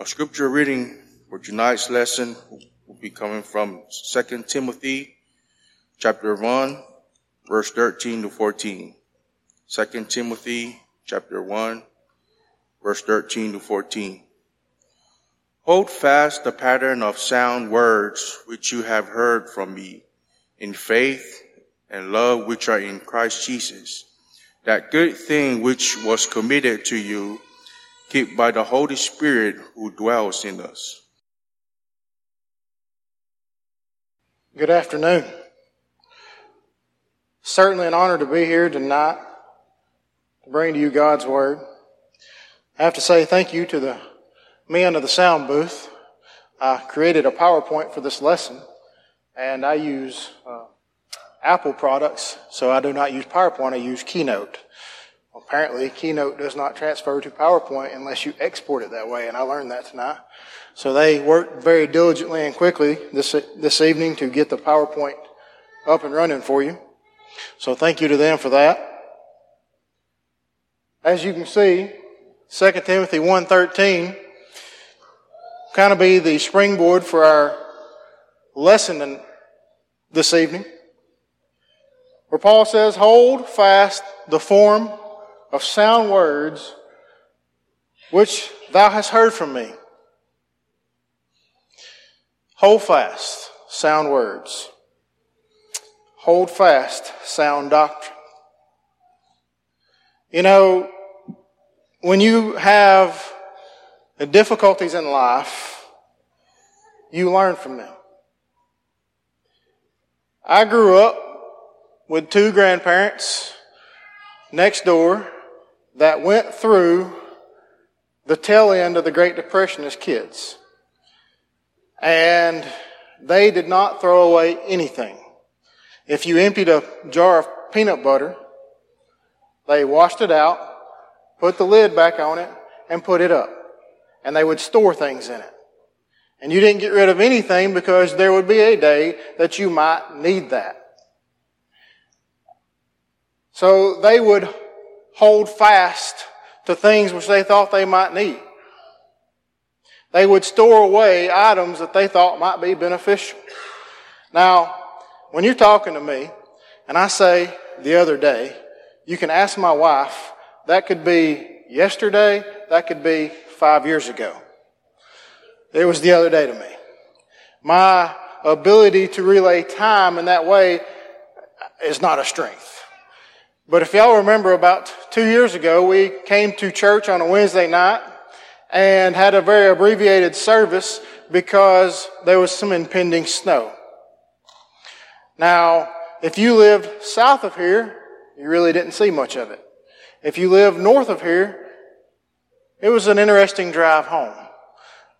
Our scripture reading for tonight's lesson will be coming from 2 Timothy chapter 1, verse 13 to 14. 2 Timothy chapter 1, verse 13 to 14. Hold fast the pattern of sound words which you have heard from me in faith and love which are in Christ Jesus. That good thing which was committed to you kept by the Holy Spirit who dwells in us. Good afternoon. Certainly an honor to be here tonight to bring to you God's Word. I have to say thank you to the men of the sound booth. I created a PowerPoint for this lesson, and I use uh, Apple products, so I do not use PowerPoint, I use Keynote. Apparently, Keynote does not transfer to PowerPoint unless you export it that way, and I learned that tonight. So they worked very diligently and quickly this, this evening to get the PowerPoint up and running for you. So thank you to them for that. As you can see, 2 Timothy 1.13 kind of be the springboard for our lesson this evening, where Paul says, hold fast the form of sound words which thou hast heard from me. Hold fast sound words. Hold fast sound doctrine. You know, when you have difficulties in life, you learn from them. I grew up with two grandparents next door that went through the tail end of the Great Depression as kids. And they did not throw away anything. If you emptied a jar of peanut butter, they washed it out, put the lid back on it, and put it up. And they would store things in it. And you didn't get rid of anything because there would be a day that you might need that. So they would hold fast to things which they thought they might need. They would store away items that they thought might be beneficial. Now, when you're talking to me, and I say the other day, you can ask my wife, that could be yesterday, that could be five years ago. It was the other day to me. My ability to relay time in that way is not a strength. But if y'all remember about two years ago, we came to church on a Wednesday night and had a very abbreviated service because there was some impending snow. Now, if you lived south of here, you really didn't see much of it. If you lived north of here, it was an interesting drive home.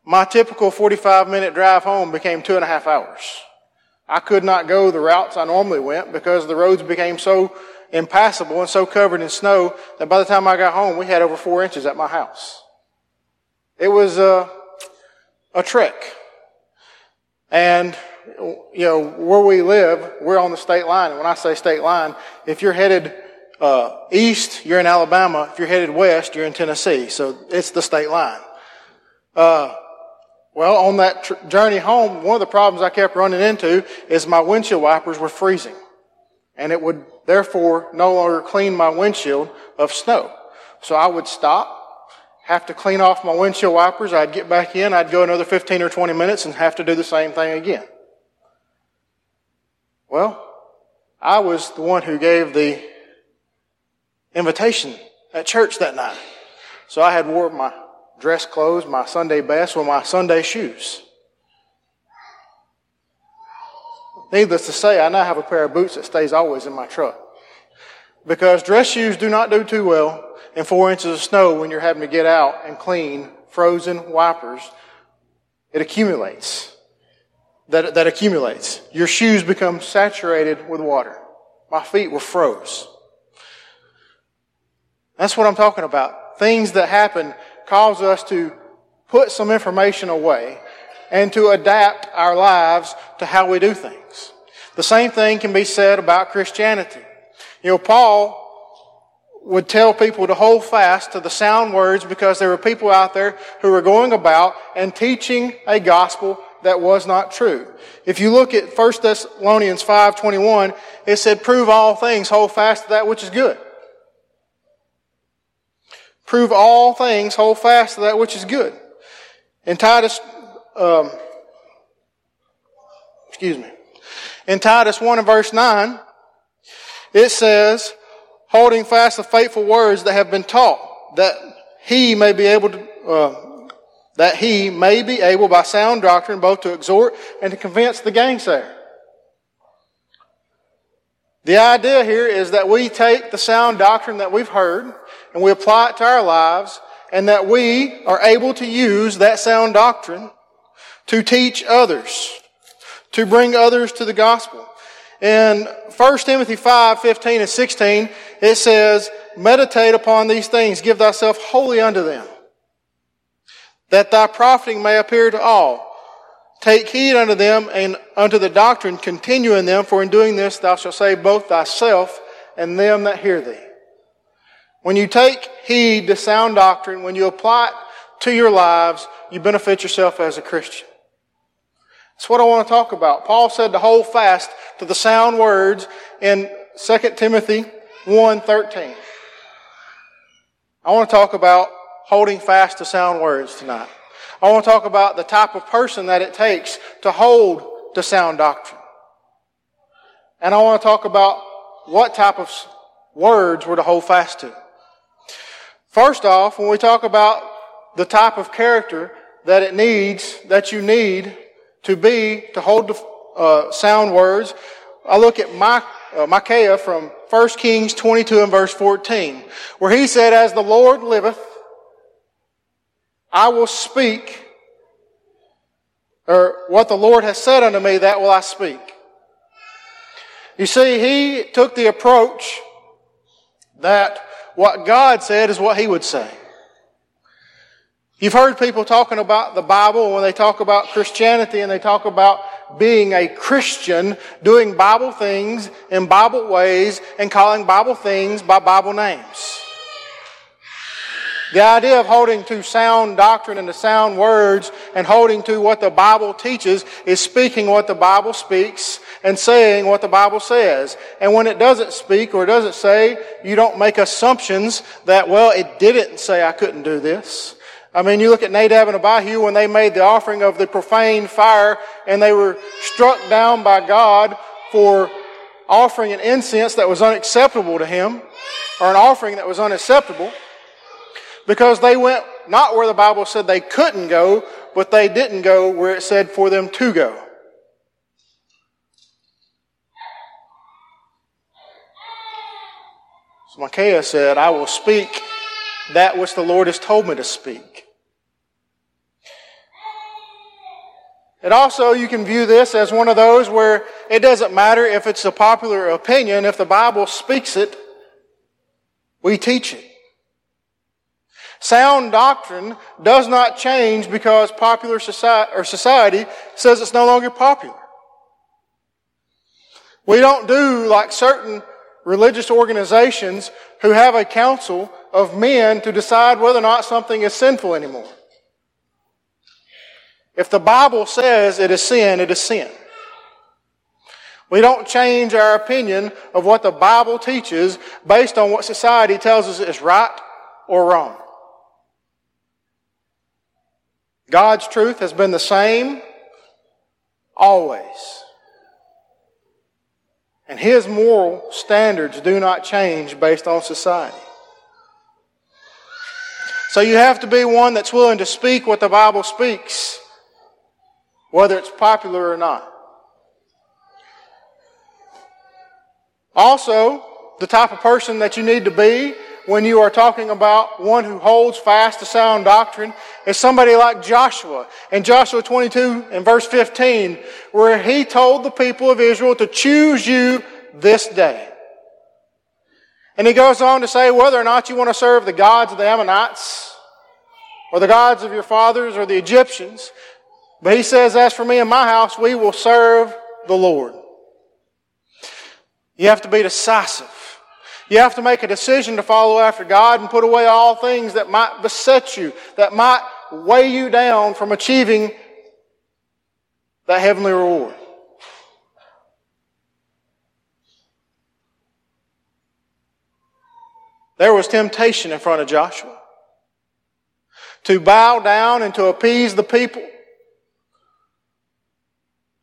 My typical 45 minute drive home became two and a half hours. I could not go the routes I normally went because the roads became so impassable and so covered in snow that by the time I got home, we had over four inches at my house. It was a, a trek. And, you know, where we live, we're on the state line. And when I say state line, if you're headed uh, east, you're in Alabama. If you're headed west, you're in Tennessee. So it's the state line. Uh, well, on that tr- journey home, one of the problems I kept running into is my windshield wipers were freezing. And it would therefore no longer clean my windshield of snow. So I would stop, have to clean off my windshield wipers. I'd get back in. I'd go another 15 or 20 minutes and have to do the same thing again. Well, I was the one who gave the invitation at church that night. So I had wore my dress clothes, my Sunday best with my Sunday shoes. Needless to say, I now have a pair of boots that stays always in my truck. Because dress shoes do not do too well in four inches of snow when you're having to get out and clean frozen wipers it accumulates. That, that accumulates. Your shoes become saturated with water. My feet were froze. That's what I'm talking about. Things that happen cause us to put some information away and to adapt our lives to how we do things. The same thing can be said about Christianity. You know, Paul would tell people to hold fast to the sound words because there were people out there who were going about and teaching a gospel that was not true. If you look at 1 Thessalonians 5:21, it said prove all things, hold fast to that which is good. Prove all things, hold fast to that which is good. In Titus um, excuse me. In Titus 1 and verse 9, it says, holding fast the faithful words that have been taught, that he may be able to, uh, that he may be able by sound doctrine both to exhort and to convince the gainsayer. The idea here is that we take the sound doctrine that we've heard and we apply it to our lives and that we are able to use that sound doctrine to teach others, to bring others to the gospel. In 1 Timothy 5, 15 and 16, it says, Meditate upon these things, give thyself wholly unto them, that thy profiting may appear to all. Take heed unto them and unto the doctrine, continue in them, for in doing this thou shalt save both thyself and them that hear thee. When you take heed to sound doctrine, when you apply it to your lives, you benefit yourself as a Christian. That's what I want to talk about. Paul said to hold fast to the sound words in 2 Timothy 1.13. I want to talk about holding fast to sound words tonight. I want to talk about the type of person that it takes to hold to sound doctrine. And I want to talk about what type of words we're to hold fast to. First off, when we talk about the type of character that it needs, that you need to be, to hold the uh, sound words. I look at my, uh, Micaiah from 1 Kings 22 and verse 14, where he said, As the Lord liveth, I will speak, or what the Lord has said unto me, that will I speak. You see, he took the approach that what God said is what he would say. You've heard people talking about the Bible when they talk about Christianity and they talk about being a Christian, doing Bible things in Bible ways and calling Bible things by Bible names. The idea of holding to sound doctrine and to sound words and holding to what the Bible teaches is speaking what the Bible speaks and saying what the Bible says. And when it doesn't speak or doesn't say, you don't make assumptions that, well, it didn't say I couldn't do this. I mean, you look at Nadab and Abihu when they made the offering of the profane fire and they were struck down by God for offering an incense that was unacceptable to him or an offering that was unacceptable because they went not where the Bible said they couldn't go, but they didn't go where it said for them to go. So Micaiah said, I will speak that which the Lord has told me to speak. And also, you can view this as one of those where it doesn't matter if it's a popular opinion, if the Bible speaks it, we teach it. Sound doctrine does not change because popular society, or society says it's no longer popular. We don't do like certain religious organizations who have a council of men to decide whether or not something is sinful anymore. If the Bible says it is sin, it is sin. We don't change our opinion of what the Bible teaches based on what society tells us is right or wrong. God's truth has been the same always. And His moral standards do not change based on society. So you have to be one that's willing to speak what the Bible speaks, whether it's popular or not. Also, the type of person that you need to be when you are talking about one who holds fast to sound doctrine is somebody like Joshua. In Joshua 22 and verse 15, where he told the people of Israel to choose you this day. And he goes on to say whether or not you want to serve the gods of the Ammonites or the gods of your fathers or the Egyptians. But he says, as for me and my house, we will serve the Lord. You have to be decisive. You have to make a decision to follow after God and put away all things that might beset you, that might weigh you down from achieving that heavenly reward. There was temptation in front of Joshua to bow down and to appease the people,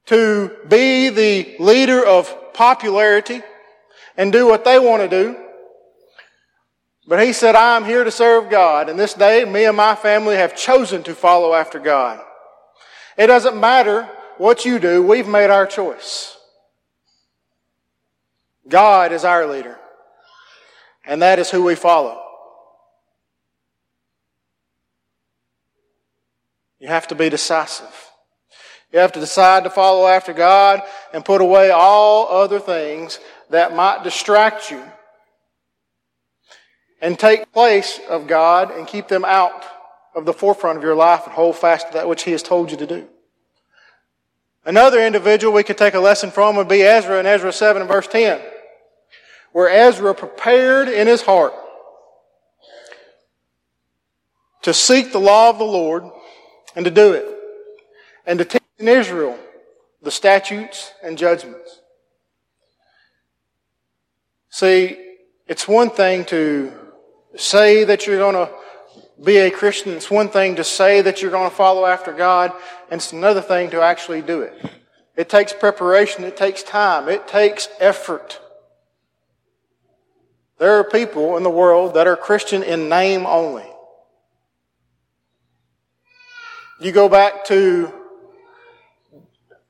to be the leader of popularity and do what they want to do. But he said, I am here to serve God, and this day me and my family have chosen to follow after God. It doesn't matter what you do, we've made our choice. God is our leader, and that is who we follow. You have to be decisive. You have to decide to follow after God and put away all other things that might distract you and take place of God and keep them out of the forefront of your life and hold fast to that which He has told you to do. Another individual we could take a lesson from would be Ezra in Ezra 7 and verse 10, where Ezra prepared in his heart to seek the law of the Lord and to do it, and to teach in Israel the statutes and judgments. See, it's one thing to say that you're going to be a Christian. It's one thing to say that you're going to follow after God. And it's another thing to actually do it. It takes preparation. It takes time. It takes effort. There are people in the world that are Christian in name only. You go back to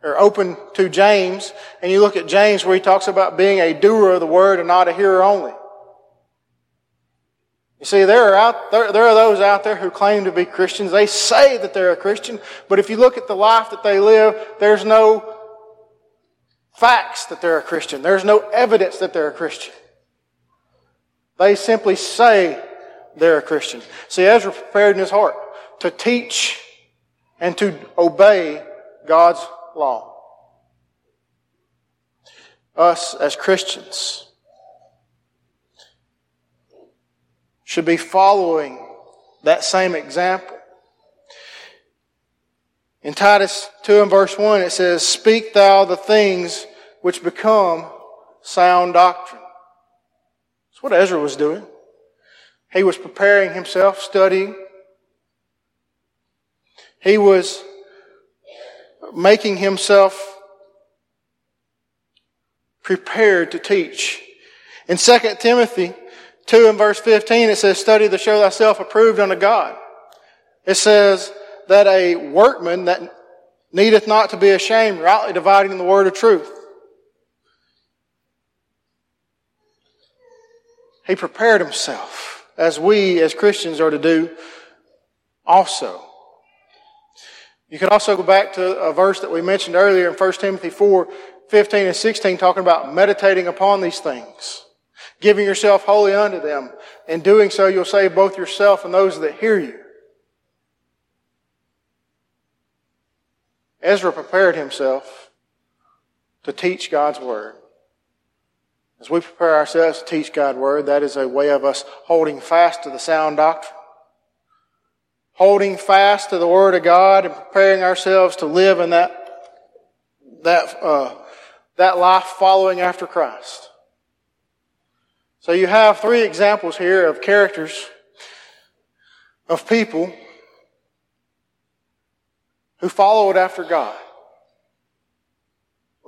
or open to James, and you look at James where he talks about being a doer of the word and not a hearer only. You see, there are out there, there are those out there who claim to be Christians. They say that they're a Christian, but if you look at the life that they live, there's no facts that they're a Christian. There's no evidence that they're a Christian. They simply say they're a Christian. See, Ezra prepared in his heart to teach and to obey God's law. Us as Christians should be following that same example. In Titus 2 and verse 1, it says, Speak thou the things which become sound doctrine. That's what Ezra was doing. He was preparing himself, studying. He was making himself prepared to teach. In 2 Timothy 2 and verse 15, it says, Study to show thyself approved unto God. It says that a workman that needeth not to be ashamed, rightly dividing the word of truth. He prepared himself, as we as Christians are to do also. You can also go back to a verse that we mentioned earlier in 1 Timothy 4, 15 and 16, talking about meditating upon these things, giving yourself wholly unto them. In doing so, you'll save both yourself and those that hear you. Ezra prepared himself to teach God's Word. As we prepare ourselves to teach God's Word, that is a way of us holding fast to the sound doctrine holding fast to the Word of God and preparing ourselves to live in that, that, uh, that life following after Christ. So you have three examples here of characters of people who followed after God.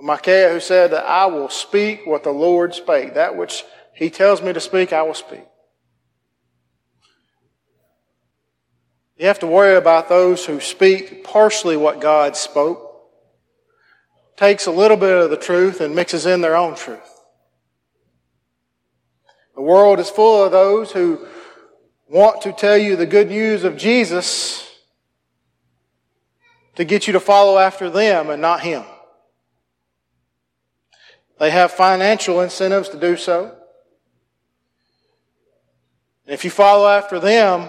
Micaiah who said that I will speak what the Lord spake. That which he tells me to speak, I will speak. You have to worry about those who speak partially what God spoke, takes a little bit of the truth and mixes in their own truth. The world is full of those who want to tell you the good news of Jesus to get you to follow after them and not Him. They have financial incentives to do so. if you follow after them,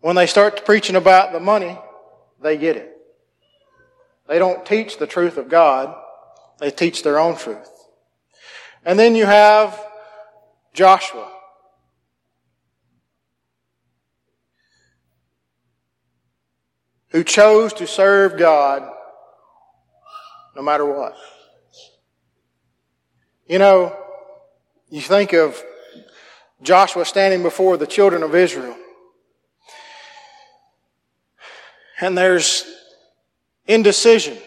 when they start preaching about the money, they get it. They don't teach the truth of God. They teach their own truth. And then you have Joshua. Who chose to serve God no matter what. You know, you think of Joshua standing before the children of Israel. And there's indecision.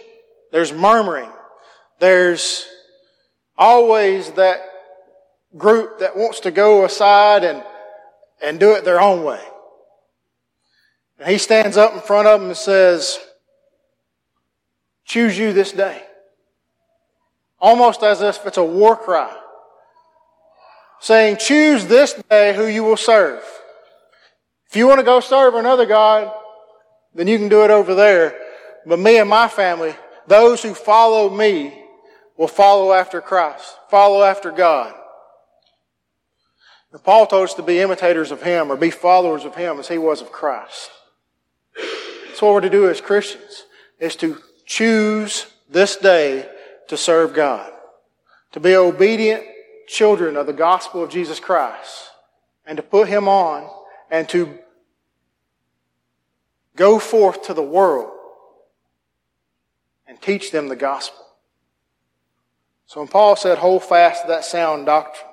There's murmuring. There's always that group that wants to go aside and, and do it their own way. And he stands up in front of them and says, choose you this day. Almost as if it's a war cry. Saying, choose this day who you will serve. If you want to go serve another God, then you can do it over there. But me and my family, those who follow me, will follow after Christ, follow after God. And Paul told us to be imitators of Him or be followers of Him as He was of Christ. That's what we're to do as Christians, is to choose this day to serve God, to be obedient children of the gospel of Jesus Christ, and to put Him on and to go forth to the world and teach them the gospel. So when Paul said, hold fast to that sound doctrine,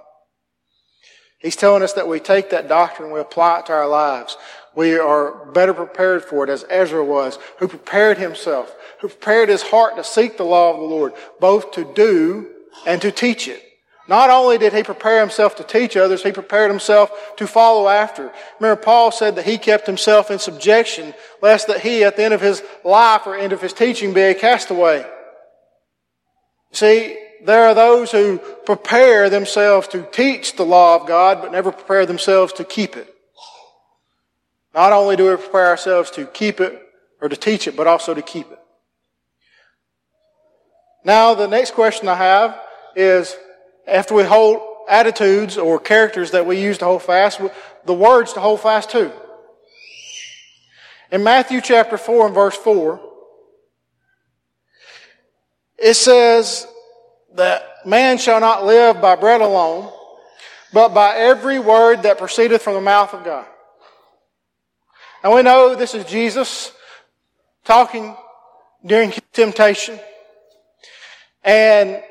he's telling us that we take that doctrine we apply it to our lives. We are better prepared for it as Ezra was, who prepared himself, who prepared his heart to seek the law of the Lord, both to do and to teach it. Not only did he prepare himself to teach others, he prepared himself to follow after. Remember, Paul said that he kept himself in subjection, lest that he, at the end of his life or end of his teaching, be a castaway. See, there are those who prepare themselves to teach the law of God, but never prepare themselves to keep it. Not only do we prepare ourselves to keep it or to teach it, but also to keep it. Now, the next question I have is, after we hold attitudes or characters that we use to hold fast, the words to hold fast to. In Matthew chapter 4 and verse 4, it says that man shall not live by bread alone, but by every word that proceedeth from the mouth of God. And we know this is Jesus talking during temptation. And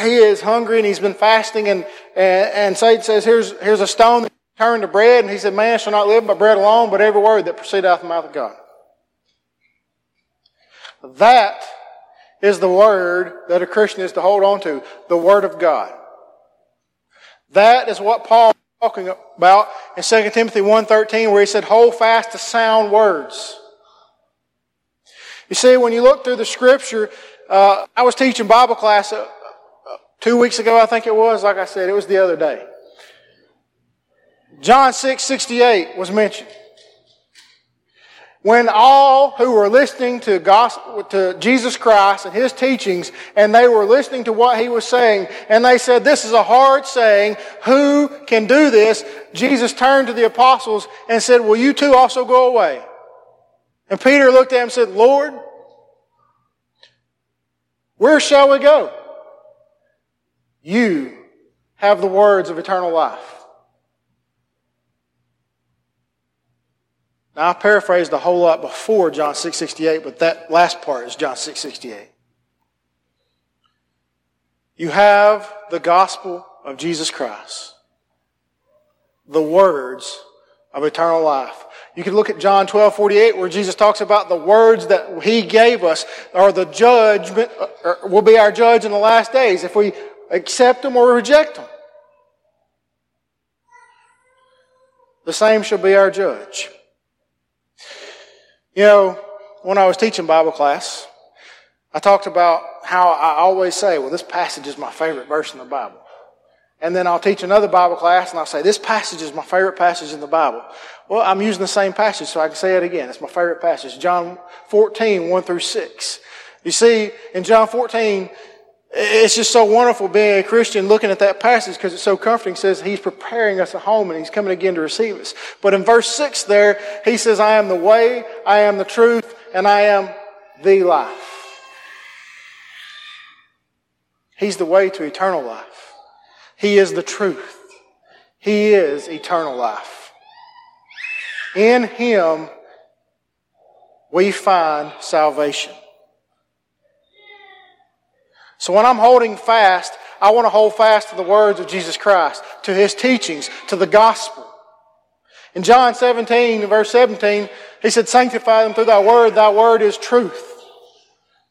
he is hungry and he's been fasting and, and, and Satan says, here's, here's a stone that turned to bread. And he said, man shall not live by bread alone, but every word that proceedeth out of the mouth of God. That is the word that a Christian is to hold on to. The word of God. That is what Paul is talking about in 2 Timothy 1.13 where he said, hold fast to sound words. You see, when you look through the scripture, uh, I was teaching Bible class uh, Two weeks ago, I think it was, like I said, it was the other day. John 6, 68 was mentioned. When all who were listening to gospel, to Jesus Christ and His teachings, and they were listening to what He was saying, and they said, this is a hard saying, who can do this? Jesus turned to the apostles and said, will you too also go away? And Peter looked at him and said, Lord, where shall we go? You have the words of eternal life. Now I paraphrased a whole lot before John 6:68, but that last part is John 6:68. You have the gospel of Jesus Christ. The words of eternal life. You can look at John 12, 48, where Jesus talks about the words that He gave us are the judgment, uh, will be our judge in the last days. If we accept them or reject them. The same shall be our judge. You know, when I was teaching Bible class, I talked about how I always say, well, this passage is my favorite verse in the Bible. and then I'll teach another Bible class and I'll say, this passage is my favorite passage in the Bible. Well, I'm using the same passage so I can say it again. It's my favorite passage. John 14, 1 through 6. You see, in John 14, it's just so wonderful being a Christian looking at that passage because it's so comforting. It says he's preparing us a home and he's coming again to receive us. But in verse 6 there, he says, I am the way, I am the truth, and I am the life. He's the way to eternal life. He is the truth. He is eternal life. In Him, we find salvation. So when I'm holding fast, I want to hold fast to the words of Jesus Christ, to His teachings, to the gospel. In John 17, verse 17, He said, Sanctify them through thy word. Thy word is truth.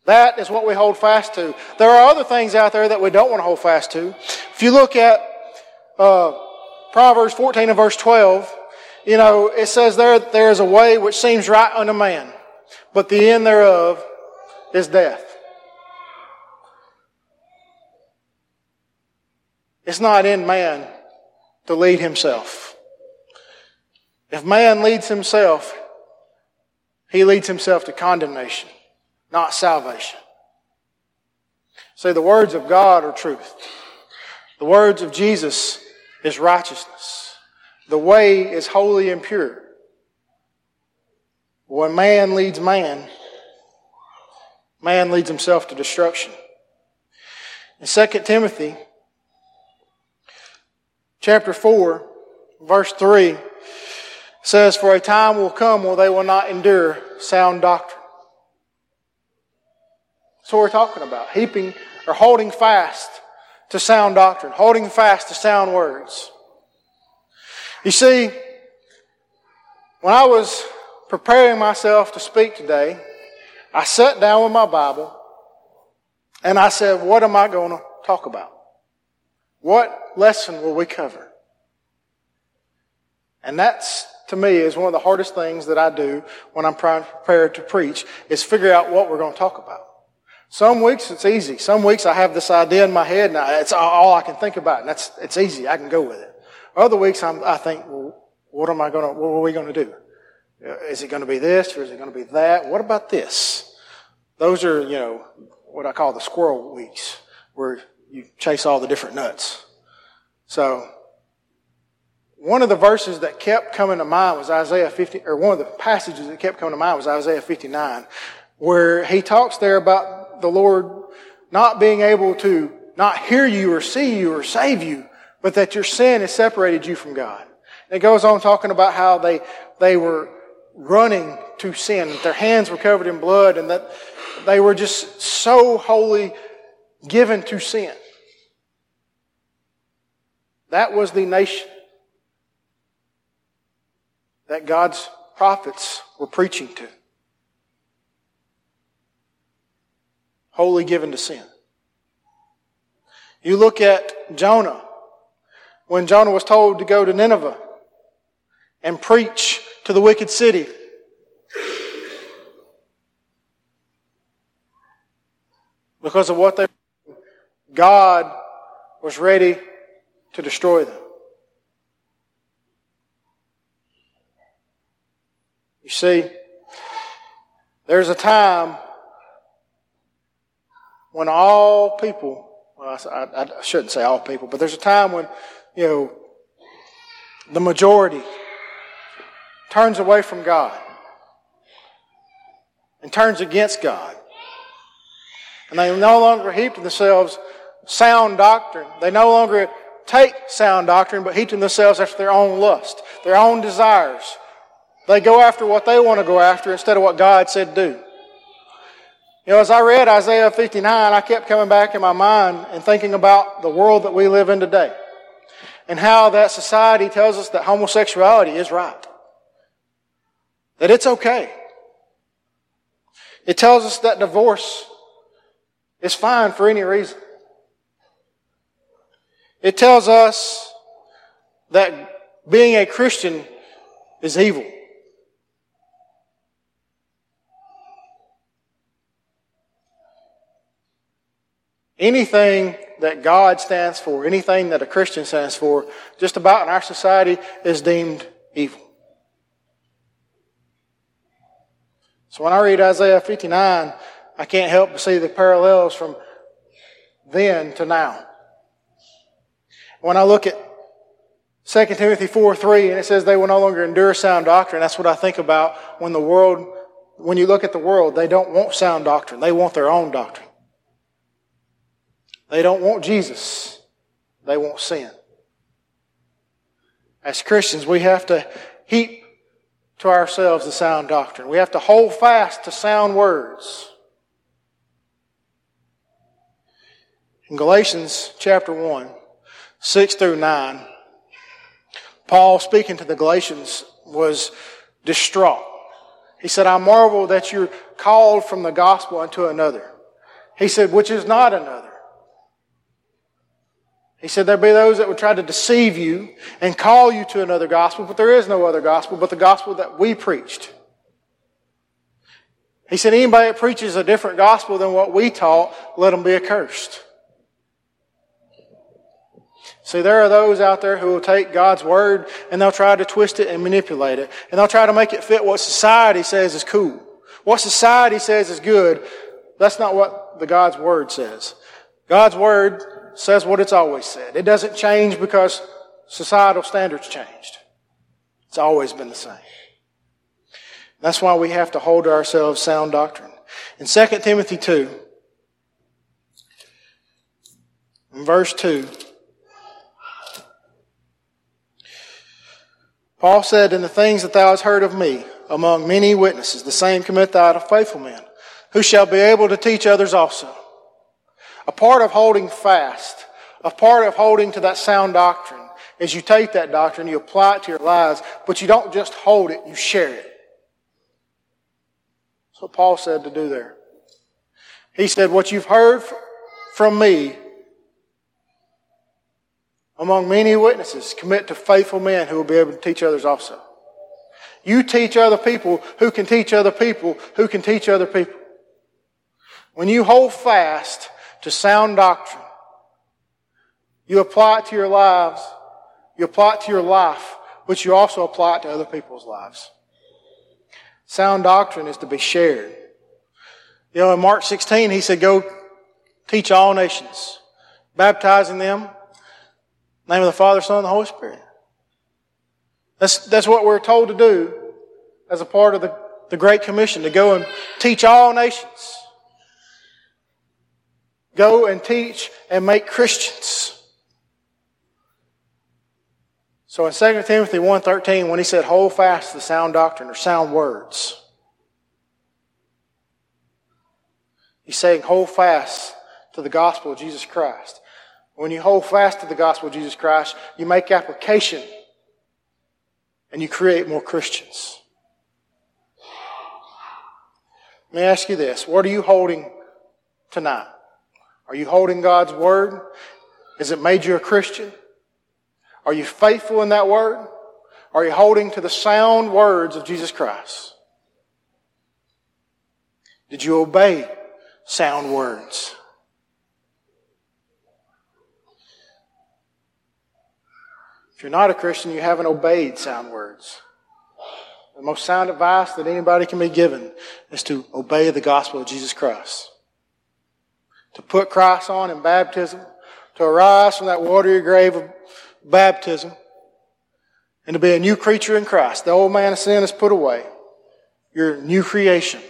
That is what we hold fast to. There are other things out there that we don't want to hold fast to. If you look at uh, Proverbs 14 and verse 12, you know, it says there, there is a way which seems right unto man, but the end thereof is death. It's not in man to lead himself. If man leads himself, he leads himself to condemnation not salvation. See, the words of God are truth. The words of Jesus is righteousness. The way is holy and pure. When man leads man, man leads himself to destruction. In 2 Timothy chapter 4, verse 3 says, For a time will come when they will not endure sound doctrine that's what we're talking about. Heaping or holding fast to sound doctrine, holding fast to sound words. You see, when I was preparing myself to speak today, I sat down with my Bible and I said, What am I going to talk about? What lesson will we cover? And that's, to me, is one of the hardest things that I do when I'm prepared to preach, is figure out what we're going to talk about. Some weeks it's easy. Some weeks I have this idea in my head and it's all I can think about and that's, it's easy. I can go with it. Other weeks I'm, I think, well, what am I going to, what are we going to do? Is it going to be this or is it going to be that? What about this? Those are, you know, what I call the squirrel weeks where you chase all the different nuts. So, one of the verses that kept coming to mind was Isaiah 50, or one of the passages that kept coming to mind was Isaiah 59, where he talks there about the Lord not being able to not hear you or see you or save you, but that your sin has separated you from God. And it goes on talking about how they, they were running to sin, that their hands were covered in blood, and that they were just so wholly given to sin. That was the nation that God's prophets were preaching to. wholly given to sin. You look at Jonah, when Jonah was told to go to Nineveh and preach to the wicked city. Because of what they God was ready to destroy them. You see, there's a time when all people, well, I, I shouldn't say all people, but there's a time when, you know, the majority turns away from God and turns against God. And they no longer heap to themselves sound doctrine. They no longer take sound doctrine, but heap to themselves after their own lust, their own desires. They go after what they want to go after instead of what God said do. You know, as I read Isaiah 59, I kept coming back in my mind and thinking about the world that we live in today and how that society tells us that homosexuality is right. That it's okay. It tells us that divorce is fine for any reason. It tells us that being a Christian is evil. Anything that God stands for, anything that a Christian stands for, just about in our society is deemed evil. So when I read Isaiah 59, I can't help but see the parallels from then to now. When I look at 2 Timothy 4 3, and it says they will no longer endure sound doctrine, that's what I think about when the world, when you look at the world, they don't want sound doctrine. They want their own doctrine. They don't want Jesus. They want sin. As Christians, we have to heap to ourselves the sound doctrine. We have to hold fast to sound words. In Galatians chapter 1, 6 through 9, Paul, speaking to the Galatians, was distraught. He said, I marvel that you're called from the gospel unto another. He said, which is not another. He said, There be those that would try to deceive you and call you to another gospel, but there is no other gospel but the gospel that we preached. He said, Anybody that preaches a different gospel than what we taught, let them be accursed. See, there are those out there who will take God's word and they'll try to twist it and manipulate it. And they'll try to make it fit what society says is cool. What society says is good. That's not what the God's word says. God's word says what it's always said. It doesn't change because societal standards changed. It's always been the same. That's why we have to hold to ourselves sound doctrine. In 2 Timothy 2, in verse 2, Paul said, In the things that thou hast heard of me among many witnesses, the same commit thou to faithful men, who shall be able to teach others also. A part of holding fast, a part of holding to that sound doctrine, is you take that doctrine, you apply it to your lives, but you don't just hold it, you share it. That's what Paul said to do there. He said, What you've heard from me among many witnesses, commit to faithful men who will be able to teach others also. You teach other people who can teach other people who can teach other people. When you hold fast to sound doctrine, you apply it to your lives, you apply it to your life, but you also apply it to other people's lives. Sound doctrine is to be shared. You know, in Mark 16, he said, go teach all nations, baptizing them name of the Father, Son, and the Holy Spirit. That's, that's what we're told to do as a part of the, the Great Commission, to go and teach all nations. Go and teach and make Christians. So in 2 Timothy 1.13, when he said, hold fast the sound doctrine or sound words, he's saying, hold fast to the gospel of Jesus Christ. When you hold fast to the gospel of Jesus Christ, you make application and you create more Christians. Let me ask you this. What are you holding tonight? Are you holding God's word? Has it made you a Christian? Are you faithful in that word? Are you holding to the sound words of Jesus Christ? Did you obey sound words? If you're not a Christian, you haven't obeyed sound words. The most sound advice that anybody can be given is to obey the gospel of Jesus Christ. To put Christ on in baptism, to arise from that watery grave of baptism, and to be a new creature in Christ. The old man of sin is put away. You're a new creation.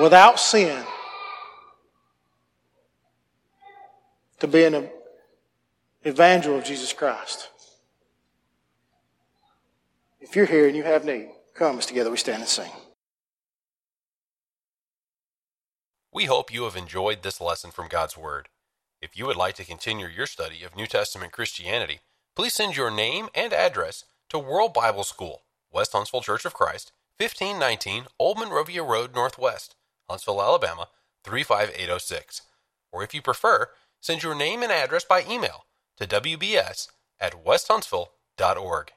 Without sin. To be in a evangel of Jesus Christ. If you're here and you have need, come as together we stand and sing. We hope you have enjoyed this lesson from God's Word. If you would like to continue your study of New Testament Christianity, please send your name and address to World Bible School, West Huntsville Church of Christ, 1519 Old Monrovia Road Northwest, Huntsville, Alabama 35806. Or if you prefer, send your name and address by email to wbs at westhuntsville.org.